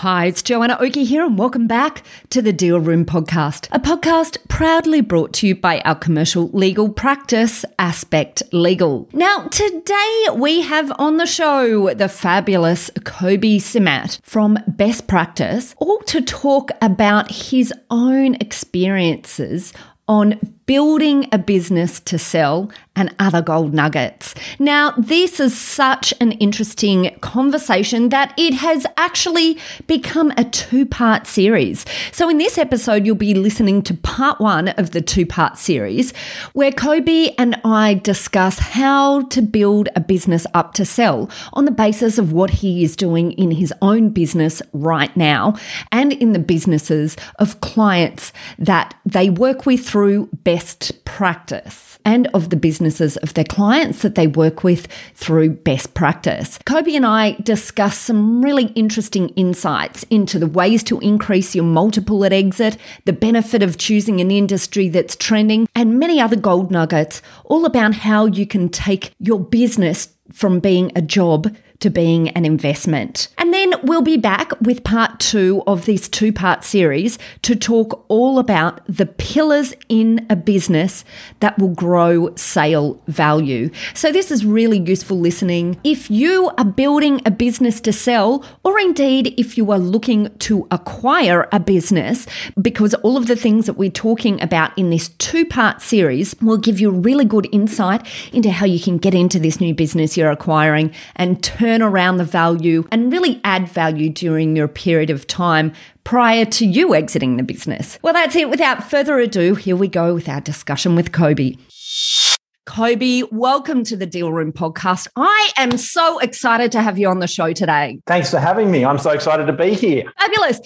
Hi, it's Joanna Oakey here, and welcome back to the Deal Room Podcast, a podcast proudly brought to you by our commercial legal practice, Aspect Legal. Now, today we have on the show the fabulous Kobi Simmat from Best Practice, all to talk about his own experiences on building a business to sell and other gold nuggets. Now, this is such an interesting conversation that it has actually become a two part series. So, in this episode, you'll be listening to part one of the two part series, where Kobi and I discuss how to build a business up to sell on the basis of what he is doing in his own business right now and in the businesses of clients that they work with through best practice and of the businesses of their clients that they work with through best practice. Kobi and I discuss some really interesting insights into the ways to increase your multiple at exit, the benefit of choosing an industry that's trending, and many other gold nuggets, all about how you can take your business from being a job to being an investment. And then we'll be back with part two of this two part series to talk all about the pillars in a business that will grow sale value. So, this is really useful listening. If you are building a business to sell, or indeed if you are looking to acquire a business, because all of the things that we're talking about in this two part series will give you really good insight into how you can get into this new business you're acquiring and turn around the value and really add value during your period of time prior to you exiting the business. Well, that's it. Without further ado, here we go with our discussion with Kobi. Kobi, welcome to the Deal Room podcast. I am so excited to have you on the show today. Thanks for having me. I'm so excited to be here. Fabulous.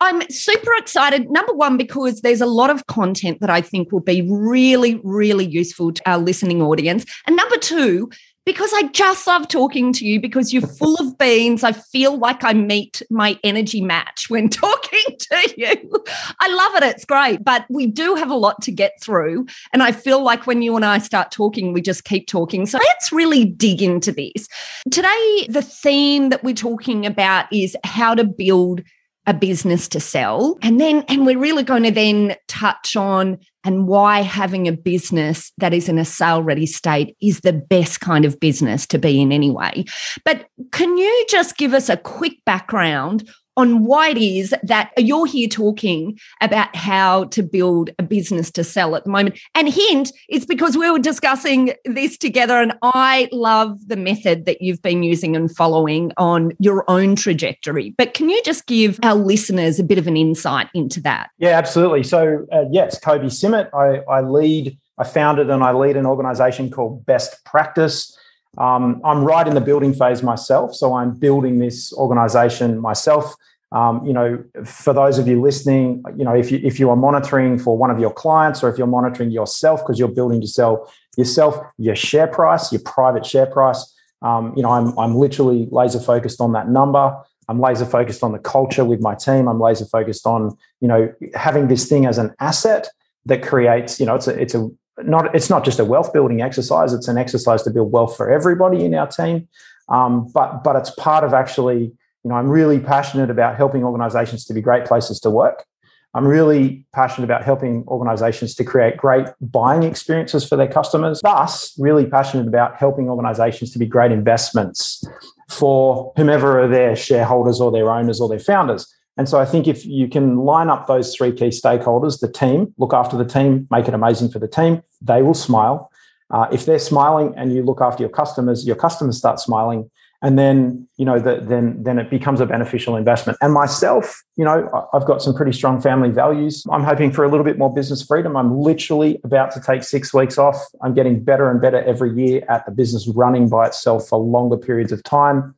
I'm super excited. Number one, because there's a lot of content that I think will be really, really useful to our listening audience. And number two, because I just love talking to you because you're full of beans. I feel like I meet my energy match when talking to you. I love it. It's great. But we do have a lot to get through. And I feel like when you and I start talking, we just keep talking. So let's really dig into this. Today, the theme that we're talking about is how to build a business to sell. And then, and we're really going to then touch on and why having a business that is in a sale ready state is the best kind of business to be in anyway. But can you just give us a quick background on why it is that you're here talking about how to build a business to sell at the moment. And hint, it's because we were discussing this together, and I love the method that you've been using and following on your own trajectory. But can you just give our listeners a bit of an insight into that? Yeah, absolutely. So, uh, yes, Kobi Simmat. I, I lead, I founded and I lead an organization called Best Practice. Um, I'm right in the building phase myself, so I'm building this organization myself. Um, you know, for those of you listening, you know, if you if you are monitoring for one of your clients or if you're monitoring yourself because you're building to sell yourself, your share price, your private share price, um, you know, I'm I'm literally laser focused on that number. I'm laser focused on the culture with my team. I'm laser focused on you know having this thing as an asset that creates, you know, it's a it's a not it's not just a wealth building exercise. It's an exercise to build wealth for everybody in our team. Um, but but it's part of actually you know, I'm really passionate about helping organizations to be great places to work. I'm really passionate about helping organizations to create great buying experiences for their customers. Thus, really passionate about helping organizations to be great investments for whomever are their shareholders or their owners or their founders. And so I think if you can line up those three key stakeholders, the team, look after the team, make it amazing for the team, they will smile. Uh, if they're smiling and you look after your customers, your customers start smiling and then you know the, then then it becomes a beneficial investment. And myself you know i've got some pretty strong family values. I'm hoping for a little bit more business freedom. I'm literally about to take six weeks off. I'm getting better and better every year at the business running by itself for longer periods of time.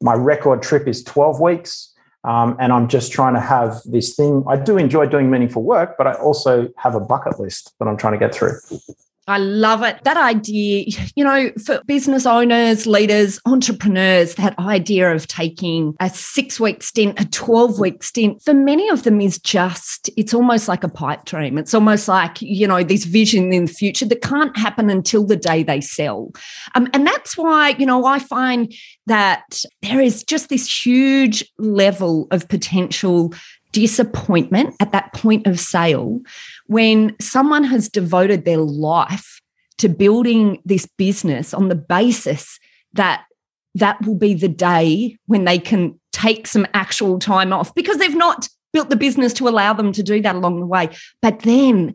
My record trip is 12 weeks Um, and I'm just trying to have this thing. I do enjoy doing meaningful work, but I also have a bucket list that I'm trying to get through. I love it. That idea, you know, for business owners, leaders, entrepreneurs, that idea of taking a six week stint, a 12 week stint, for many of them is just, it's almost like a pipe dream. It's almost like, you know, this vision in the future that can't happen until the day they sell. Um, and that's why, you know, I find that there is just this huge level of potential disappointment at that point of sale when someone has devoted their life to building this business on the basis that that will be the day when they can take some actual time off because they've not built the business to allow them to do that along the way. But then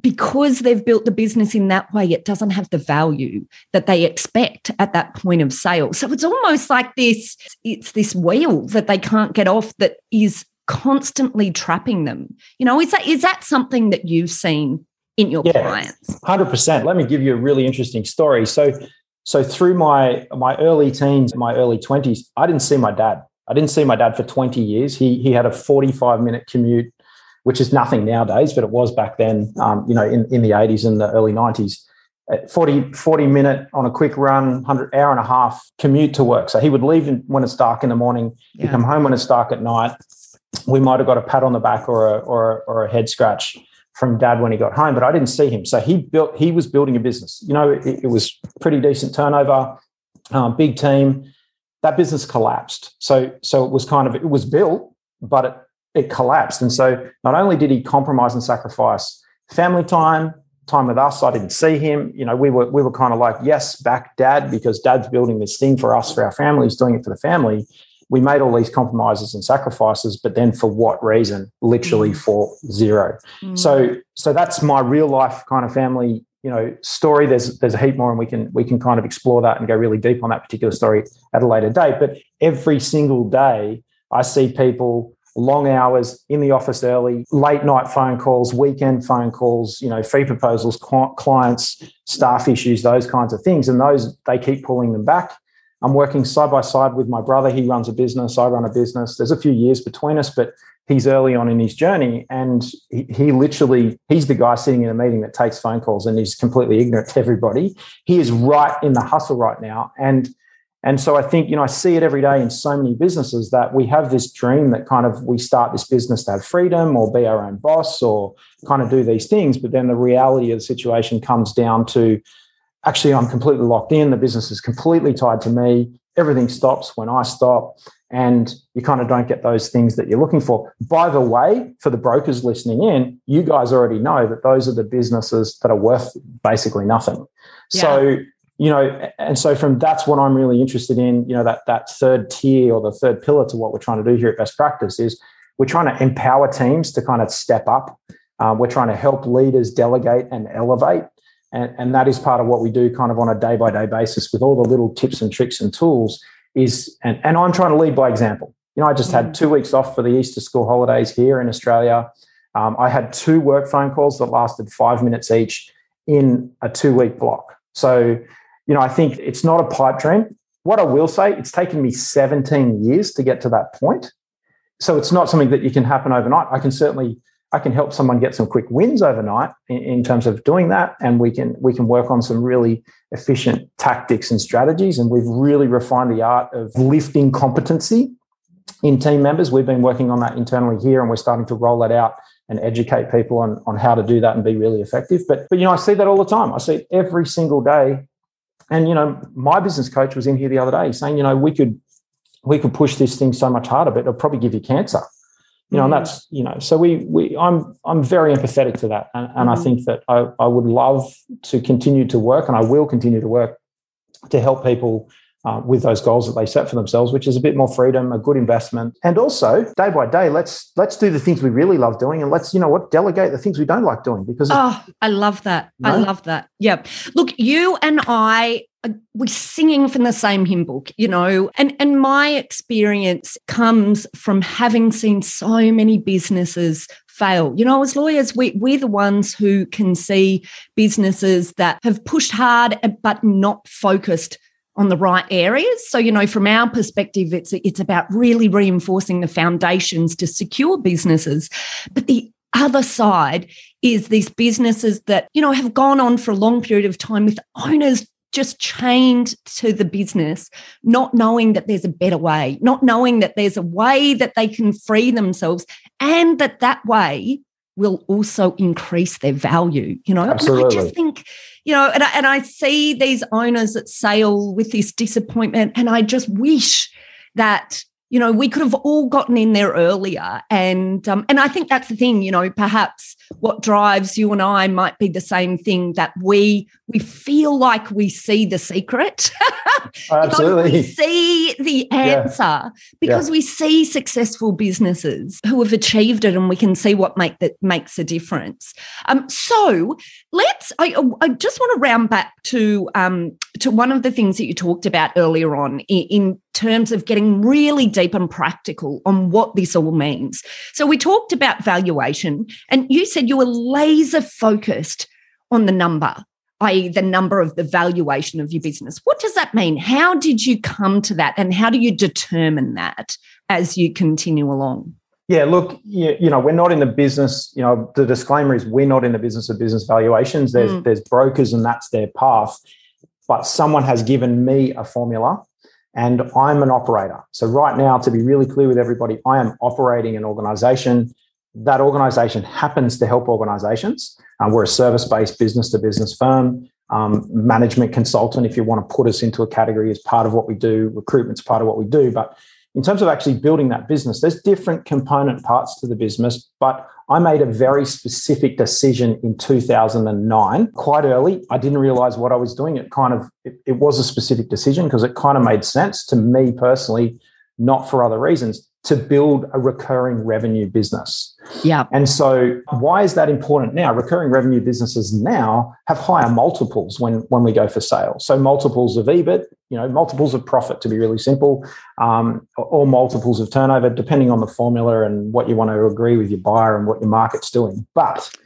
because they've built the business in that way, it doesn't have the value that they expect at that point of sale. So it's almost like this, it's this wheel that they can't get off that is constantly trapping them. You know, is that is that something that you've seen in your yeah, clients? Hundred percent. Let me give you a really interesting story. So, so through my my early teens, my early twenties, I didn't see my dad. I didn't see my dad for twenty years. He he had a forty five minute commute, which is nothing nowadays, but it was back then. Um, you know, in in the eighties and the early nineties. 40, 40 minute on a quick run, 100 hour and a half commute to work. So he would leave when it's dark in the morning, yeah. he'd come home when it's dark at night, we might have got a pat on the back or a, or, a, or a head scratch from dad when he got home, but I didn't see him. So he built, he was building a business. You know, it, it was pretty decent turnover, um, big team. That business collapsed. So, so it was kind of, it was built, but it, it collapsed. And so not only did he compromise and sacrifice family time, time with us, I didn't see him. You know, we were, we were kind of like, yes, back dad, because dad's building this thing for us, for our family, he's doing it for the family we made all these compromises and sacrifices, but then for what reason? Literally mm. for zero. Mm. So, so that's my real life kind of family, you know, story. There's there's a heap more, and we can we can kind of explore that and go really deep on that particular story at a later date. But every single day, I see people long hours in the office early, late night phone calls, weekend phone calls, you know, fee proposals, clients, staff issues, those kinds of things, and those they keep pulling them back I'm working side by side with my brother. He runs a business, I run a business. There's a few years between us, but he's early on in his journey. And he, he, literally, he's the guy sitting in a meeting that takes phone calls and he's completely ignorant to everybody. He is right in the hustle right now. And and so I think, you know, I see it every day in so many businesses that we have this dream that kind of we start this business to have freedom or be our own boss or kind of do these things. But then the reality of the situation comes down to actually I'm completely locked in. The business is completely tied to me. Everything stops when I stop. And you kind of don't get those things that you're looking for. By the way, for the brokers listening in, you guys already know that those are the businesses that are worth basically nothing. Yeah. So, you know, and so from that's what I'm really interested in, you know, that that third tier or the third pillar to what we're trying to do here at Best Practice is we're trying to empower teams to kind of step up. Um, we're trying to help leaders delegate and elevate. And, and that is part of what we do kind of on a day by day basis with all the little tips and tricks and tools is, and, and I'm trying to lead by example. You know, I just had mm. two weeks off for the Easter school holidays here in Australia. Um, I had two work phone calls that lasted five minutes each in a two week block. So, you know, I think it's not a pipe dream. What I will say, it's taken me 17 years to get to that point. So it's not something that you can happen overnight. I can certainly I can help someone get some quick wins overnight in, in, terms of doing that, and we can we can work on some really efficient tactics and strategies. And we've really refined the art of lifting competency in team members. We've been working on that internally here, and we're starting to roll that out and educate people on, on how to do that and be really effective. But but you know, I see that all the time. I see it every single day. And you know, my business coach was in here the other day saying, you know, we could we could push this thing so much harder, but it'll probably give you cancer you know, and mm-hmm. that's you know, so we we I'm I'm very empathetic to that, and, and mm-hmm. I think that I I would love to continue to work, and I will continue to work to help people uh, with those goals that they set for themselves, which is a bit more freedom, a good investment, and also day by day, let's let's do the things we really love doing, and let's you know what delegate the things we don't like doing because oh, I love that. Know? I love that. Yeah, look, you and I Uh, we're singing from the same hymn book, you know, and, and my experience comes from having seen so many businesses fail. You know, as lawyers, we, we're the ones who can see businesses that have pushed hard uh, but not focused on the right areas. So, you know, from our perspective, it's it's about really reinforcing the foundations to secure businesses. But the other side is these businesses that, you know, have gone on for a long period of time with owners just chained to the business, not knowing that there's a better way, not knowing that there's a way that they can free themselves and that that way will also increase their value, you know? Absolutely. And I just think, you know, and I, and I see these owners at sale with this disappointment, and I just wish that you know we could have all gotten in there earlier. And um, and i think that's the thing you know perhaps what drives you and i might be the same thing that we we feel like we see the secret. Absolutely. we see the answer. Yeah. because yeah. we see successful businesses who have achieved it and we can see what make that makes a difference. Um, so let's I, I just want to round back to um, to one of the things that you talked about earlier on in, in terms of getting really deep and practical on what this all means so we talked about valuation and you said you were laser focused on the number i.e., the number of the valuation of your business. What does that mean? How did you come to that, and how do you determine that as you continue along? Yeah, look, you, you know, we're not in the business. You know, the disclaimer is we're not in the business of business valuations. There's mm. there's brokers, and that's their path. But someone has given me a formula, and I'm an operator. So right now, to be really clear with everybody, I am operating an organization that organization happens to help organizations. Uh, we're a service based business to business firm, um, management consultant, if you want to put us into a category as part of what we do, recruitment's part of what we do. But in terms of actually building that business, there's different component parts to the business. But I made a very specific decision in 2009, quite early. I didn't realize what I was doing. It kind of it, it was a specific decision because it kind of made sense to me personally, not for other reasons to build a recurring revenue business. Yeah. And so why is that important now? Recurring revenue businesses now have higher multiples when when we go for sale. So multiples of EBIT, you know, multiples of profit to be really simple, um, or multiples of turnover, depending on the formula and what you want to agree with your buyer and what your market's doing. But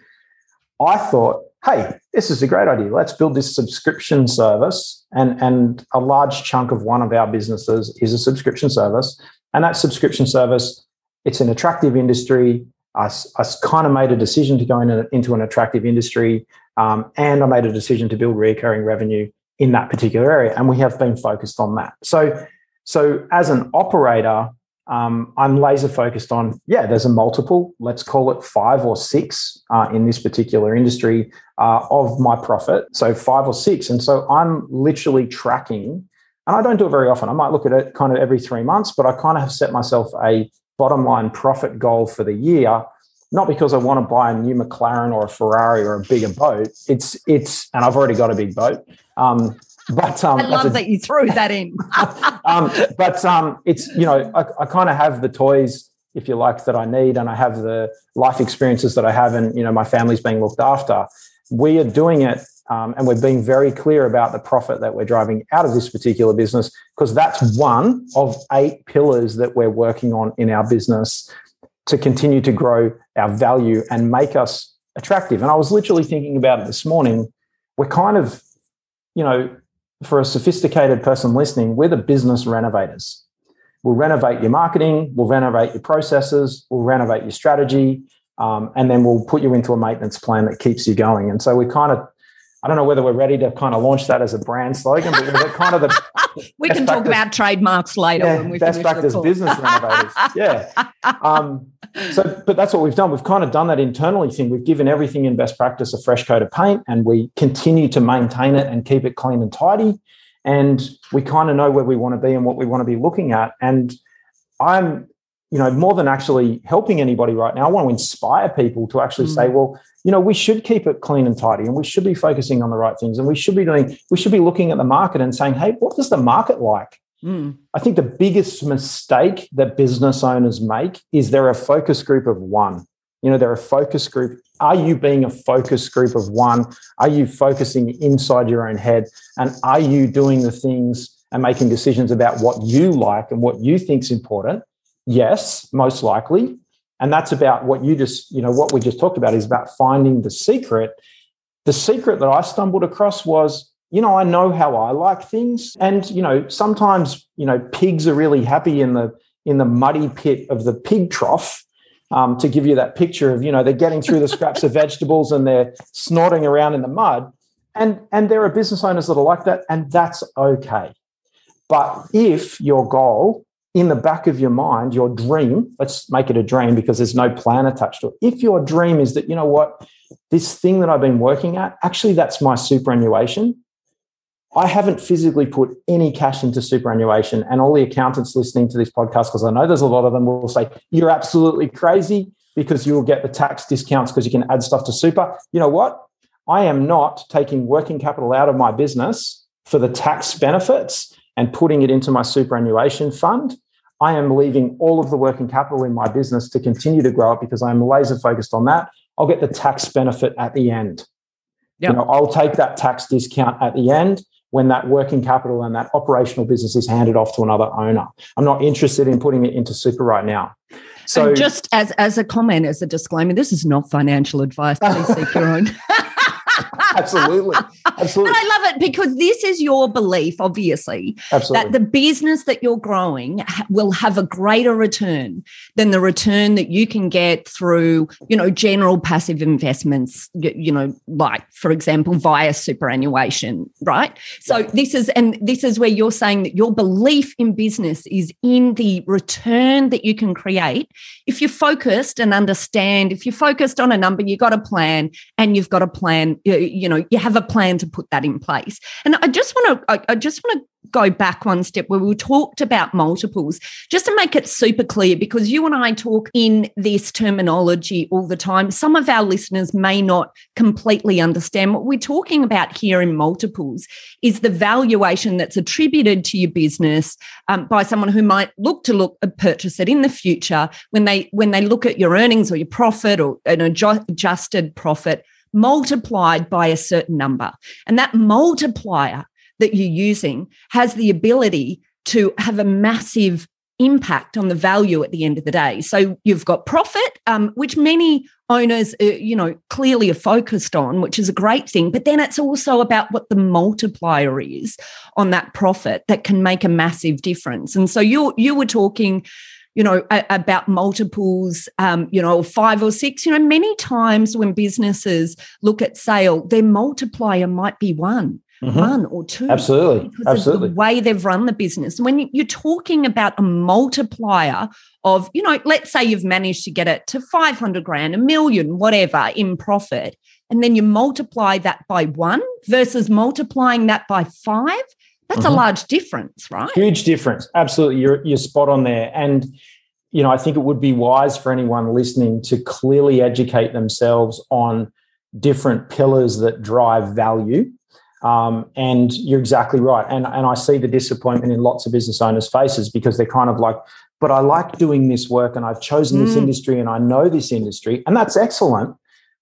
I thought, hey, this is a great idea. Let's build this subscription service. And, and a large chunk of one of our businesses is a subscription service and that subscription service, it's an attractive industry. I, I kind of made a decision to go in a, into an attractive industry, um, and I made a decision to build recurring revenue in that particular area, and we have been focused on that. So, so as an operator, um, I'm laser focused on yeah. There's a multiple, let's call it five or six uh, in this particular industry uh, of my profit. So five or six, and so I'm literally tracking and I don't do it very often. I might look at it kind of every three months, but I kind of have set myself a bottom line profit goal for the year. Not because I want to buy a new McLaren or a Ferrari or a bigger boat. It's it's, and I've already got a big boat. Um, but um, I love a, that you threw that in. um, but um, it's you know I, I kind of have the toys, if you like, that I need, and I have the life experiences that I have, and you know my family's being looked after. We are doing it um, and we're being very clear about the profit that we're driving out of this particular business because that's one of eight pillars that we're working on in our business to continue to grow our value and make us attractive. And I was literally thinking about it this morning. We're kind of, you know, for a sophisticated person listening, we're the business renovators. We'll renovate your marketing, we'll renovate your processes, we'll renovate your strategy, um, and then we'll put you into a maintenance plan that keeps you going. And so we're kind of I don't know whether we're ready to kind of launch that as a brand slogan, but we're kind of the we can talk about trademarks later yeah, when we best practice business renovators. Yeah. Um, so, but that's what we've done. We've kind of done that internally thing. We've given everything in best practice a fresh coat of paint, and we continue to maintain it and keep it clean and tidy. And we kind of know where we want to be and what we want to be looking at. And I'm you know, more than actually helping anybody right now, I want to inspire people to actually mm. say, well, you know, we should keep it clean and tidy and we should be focusing on the right things and we should be doing, we should be looking at the market and saying, hey, what does the market like? Mm. I think the biggest mistake that business owners make is they're a focus group of one. You know, they're a focus group. Are you being a focus group of one? Are you focusing inside your own head? And are you doing the things and making decisions about what you like and what you think is important? Yes, most likely. And that's about what you just, you know, what we just talked about is about finding the secret. The secret that I stumbled across was you know, I know how I like things. And, you know, sometimes, you know, pigs are really happy in the in the muddy pit of the pig trough. Um, to give you that picture of, you know, they're getting through the scraps of vegetables and they're snorting around in the mud. And and there are business owners that are like that, and that's okay. But if your goal in the back of your mind, your dream, let's make it a dream because there's no plan attached to it. If your dream is that, you know what, this thing that I've been working at, actually, that's my superannuation. I haven't physically put any cash into superannuation. And all the accountants listening to this podcast, because I know there's a lot of them, will say, You're absolutely crazy because you'll get the tax discounts because you can add stuff to super. You know what? I am not taking working capital out of my business for the tax benefits and putting it into my superannuation fund. I am leaving all of the working capital in my business to continue to grow it because I'm laser focused on that. I'll get the tax benefit at the end. Yep. You know, I'll take that tax discount at the end when that working capital and that operational business is handed off to another owner. I'm not interested in putting it into super right now. So, and just as as a comment, as a disclaimer, this is not financial advice. Please seek your own. absolutely. Absolutely. But I love it because this is your belief, obviously, absolutely. that the business that you're growing will have a greater return than the return that you can get through, you know, general passive investments, you know, like, for example, via superannuation, right? So yeah. this is, and this is where you're saying that your belief in business is in the return that you can create. If you're focused and understand, if you're focused on a number, you've got a plan and you've got a plan you know you have a plan to put that in place. And i just want to I, just want to go back one step where we talked about multiples just to make it super clear because you and I talk in this terminology all the time. Some of our listeners may not completely understand. What we're talking about here in multiples is the valuation that's attributed to your business um, by someone who might look to look uh, purchase it in the future when they when they look at your earnings or your profit or an adjusted profit multiplied by a certain number. And that multiplier that you're using has the ability to have a massive impact on the value at the end of the day. So you've got profit, um, which many owners, uh, you know, clearly are focused on, which is a great thing. But then it's also about what the multiplier is on that profit that can make a massive difference. And so you you were talking you know, a, about multiples, um, you know, five or six. You know, many times when businesses look at sale, their multiplier might be one. Mm-hmm. One or two, absolutely, absolutely. the way they've run the business. When you're talking about a multiplier of, you know, let's say you've managed to get it to five hundred grand, a million, whatever, in profit, and then you multiply that by one versus multiplying that by five, that's mm-hmm. a large difference, right? Huge difference. Absolutely. You're, you're spot on there. And, you know, I think it would be wise for anyone listening to clearly educate themselves on different pillars that drive value. Um, and you're exactly right. And, and I see the disappointment in lots of business owners' faces because they're kind of like, but I like doing this work and I've chosen this mm. industry and I know this industry. And that's excellent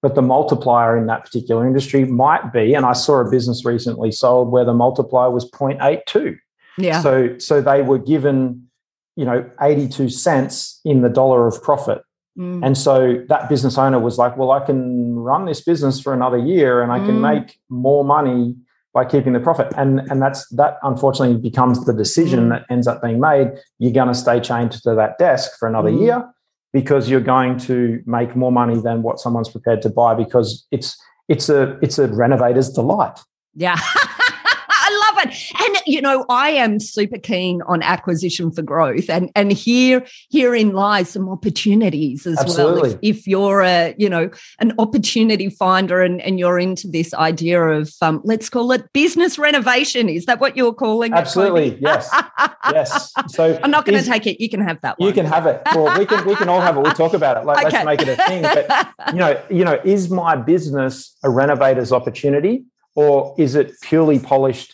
but the multiplier in that particular industry might be and i saw a business recently sold where the multiplier was 0.82 yeah so so they were given you know 82 cents in the dollar of profit mm. and so that business owner was like well i can run this business for another year and i can mm. make more money by keeping the profit and and that's that unfortunately becomes the decision mm. that ends up being made you're going to stay chained to that desk for another mm. year because you're going to make more money than what someone's prepared to buy because it's it's a it's a renovator's delight. Yeah. I love it. And you know, I am super keen on acquisition for growth, and and here herein lies some opportunities as Absolutely. well. If, if, you're a you know an opportunity finder and and you're into this idea of um, let's call it business renovation, is that what you're calling Absolutely, it? yes, yes. So I'm not going to take it. You can have that. One. You can have it. Well, we can we can all have it. We'll talk about it. Like, okay. Let's make it a thing. But you know, you know, is my business a renovator's opportunity? Or is it purely polished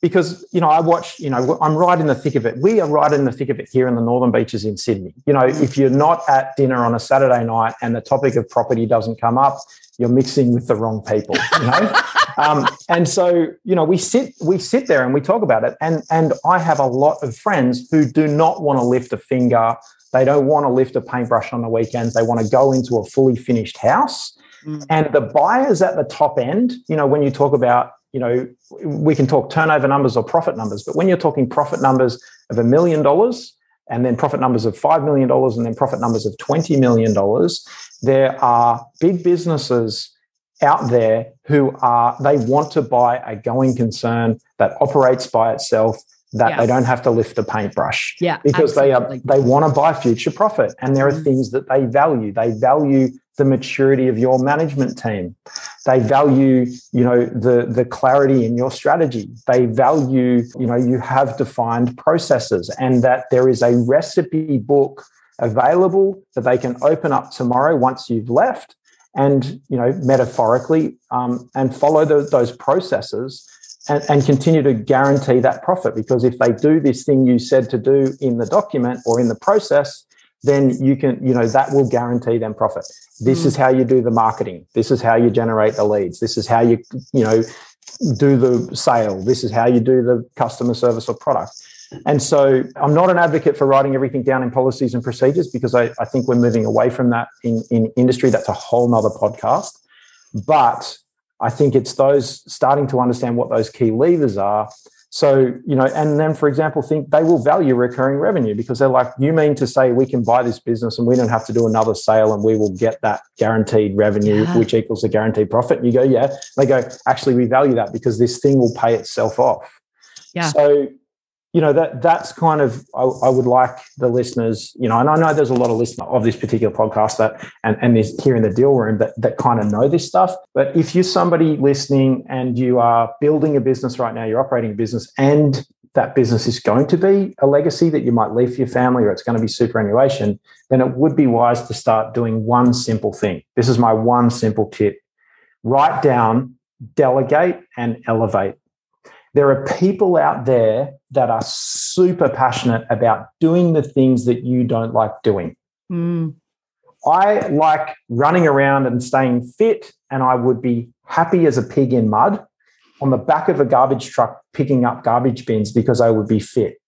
because you know I watch you know I'm right in the thick of it. We are right in the thick of it here in the northern beaches in Sydney. You know, if you're not at dinner on a Saturday night and the topic of property doesn't come up, you're mixing with the wrong people. You know, um, and so you know we sit we sit there and we talk about it. And and I have a lot of friends who do not want to lift a finger. They don't want to lift a paintbrush on the weekends. They want to go into a fully finished house. Mm. And the buyers at the top end, you know, when you talk about you know, we can talk turnover numbers or profit numbers, but when you're talking profit numbers of a million dollars and then profit numbers of $5 million and then profit numbers of $20 million, there are big businesses out there who are, they want to buy a going concern that operates by itself that Yeah. they don't have to lift a paintbrush Yeah, because they are they want to buy future profit and there are Mm. things that they value they value the maturity of your management team they value you know the the clarity in your strategy. They value you know you have defined processes and that there is a recipe book available that they can open up tomorrow once you've left and you know metaphorically um, and follow tho- those processes and, and continue to guarantee that profit. Because if they do this thing you said to do in the document or in the process then you can you know that will guarantee them profit. This is mm. how you do the marketing. This is how you generate the leads. This is how you you know do the sale. This is how you do the customer service or product. And so i'm not an advocate for writing everything down in policies and procedures because i, I think we're moving away from that in, in industry. That's a whole nother podcast. But I think it's those starting to understand what those key levers are. So, you know, and then, for example, think they will value recurring revenue because they're like, you mean to say we can buy this business and we don't have to do another sale and we will get that guaranteed revenue, Yeah. which equals a guaranteed profit? And you go, yeah. They go, actually, we value that because this thing will pay itself off. Yeah. So, you know that that's kind of I, I would like the listeners you know and i know there's a lot of listeners of this particular podcast that and and here in the deal room that that kind of know this stuff. But if you're somebody listening and you are building a business right now you're operating a business and that business is going to be a legacy that you might leave for your family or it's going to be superannuation then it would be wise to start doing one simple thing. This is my one simple tip. Write down delegate and elevate. There are people out there that are super passionate about doing the things that you don't like doing. Mm, I like running around and staying fit, and I would be happy as a pig in mud on the back of a garbage truck picking up garbage bins because I would be fit.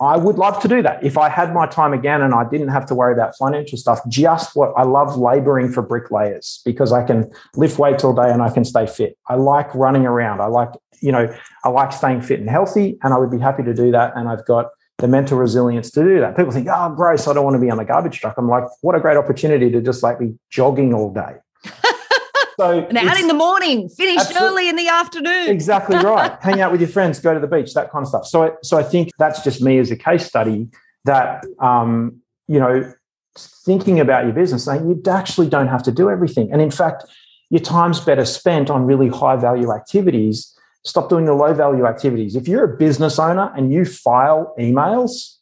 I would love to do that if I had my time again and I didn't have to worry about financial stuff. Just what I love laboring for bricklayers because I can lift weights all day and I can stay fit. I like running around. I like, you know, I like staying fit and healthy, and I would be happy to do that. And I've got the mental resilience to do that. People think, oh, gross, I don't want to be on the garbage truck. I'm like, what a great opportunity to just like be jogging all day. so and out in the morning, finish Absolute- early in the afternoon. exactly right. Hang out with your friends, go to the beach, that kind of stuff. So, I, so I think that's just me as a case study that um, you know, thinking about your business, saying you actually don't have to do everything, and in fact, your time's better spent on really high value activities. Stop doing the low value activities. If you're a business owner and you file emails,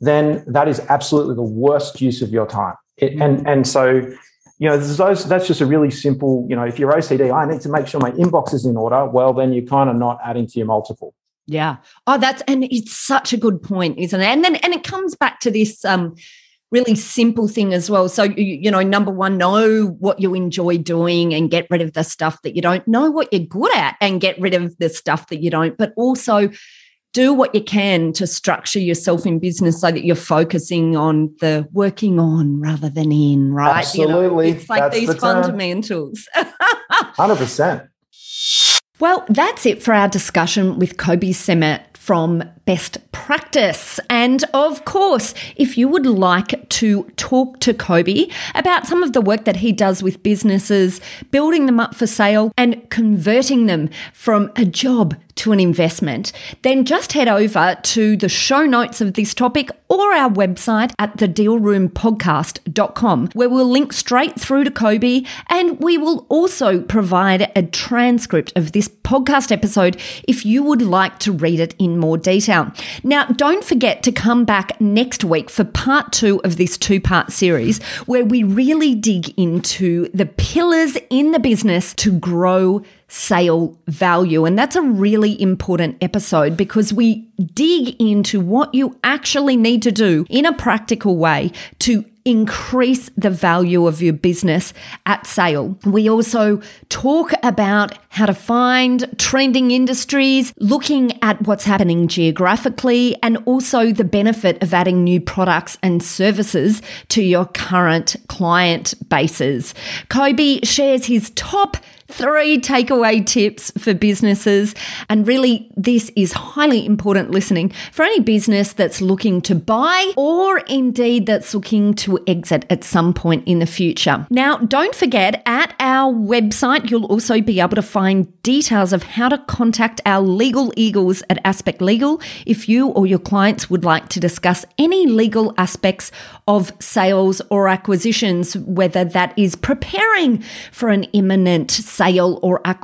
then that is absolutely the worst use of your time. It, and and so you know, those, that's just a really simple, you know, if you're OCD, I need to make sure my inbox is in order. Well, then you're kind of not adding to your multiple. Yeah. Oh, that's and it's such a good point, isn't it? And then and it comes back to this um really simple thing as well. So you, you know, number one, know what you enjoy doing and get rid of the stuff that you don't. Know what you're good at and get rid of the stuff that you don't. But also do what you can to structure yourself in business so that you're focusing on the working on rather than in, right? You know, Absolutely. it's like That's these the fundamentals. 100%. Well, that's it for our discussion with Kobi Simmat from Best Practice. And of course, if you would like to talk to Kobi about some of the work that he does with businesses, building them up for sale and converting them from a job to an investment, then just head over to the show notes of this topic or our website at thedealroompodcast.com, where we'll link straight through to Kobi and we will also provide a transcript of this podcast episode if you would like to read it in more detail. Now, don't forget to come back next week for part two of this two part series where we really dig into the pillars in the business to grow sale value. And that's a really important episode because we dig into what you actually need to do in a practical way to increase the value of your business at sale. We also talk about how to find trending industries, looking at what's happening geographically, and also the benefit of adding new products and services to your current client bases. Kobi shares his top three takeaway tips for businesses. And really, this is highly important listening for any business that's looking to buy or indeed that's looking to exit at some point in the future. Now, don't forget at our website, you'll also be able to find details of how to contact our legal eagles at Aspect Legal if you or your clients would like to discuss any legal aspects of sales or acquisitions, whether that is preparing for an imminent sale or acquisition,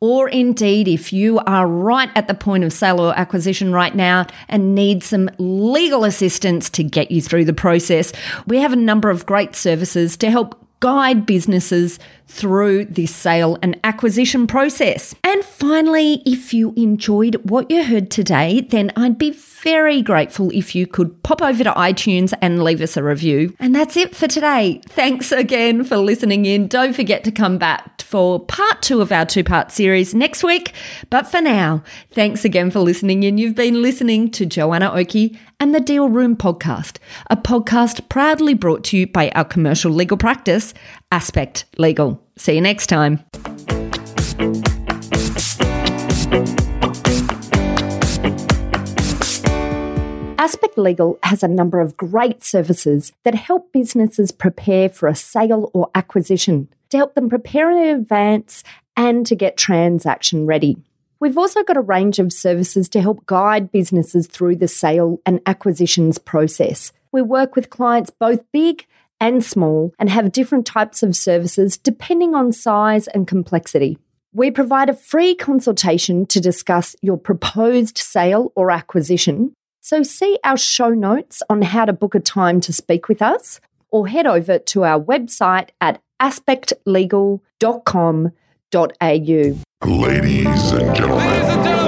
or indeed if you are right at the point of sale or acquisition right now and need some legal assistance to get you through the process. We have a number of great services to help guide businesses through this sale and acquisition process. And finally, if you enjoyed what you heard today, then I'd be very grateful if you could pop over to iTunes and leave us a review. And that's it for today. Thanks again for listening in. Don't forget to come back for part two of our two part series next week. But for now, thanks again for listening in. You've been listening to Joanna Oakey and the Deal Room podcast, a podcast proudly brought to you by our commercial legal practice, Aspect Legal. See you next time. Aspect Legal has a number of great services that help businesses prepare for a sale or acquisition, to help them prepare in advance and to get transaction ready. We've also got a range of services to help guide businesses through the sale and acquisitions process. We work with clients both big and small and have different types of services depending on size and complexity. We provide a free consultation to discuss your proposed sale or acquisition. So, see our show notes on how to book a time to speak with us, or head over to our website at aspectlegal.com.au. Ladies and gentlemen. That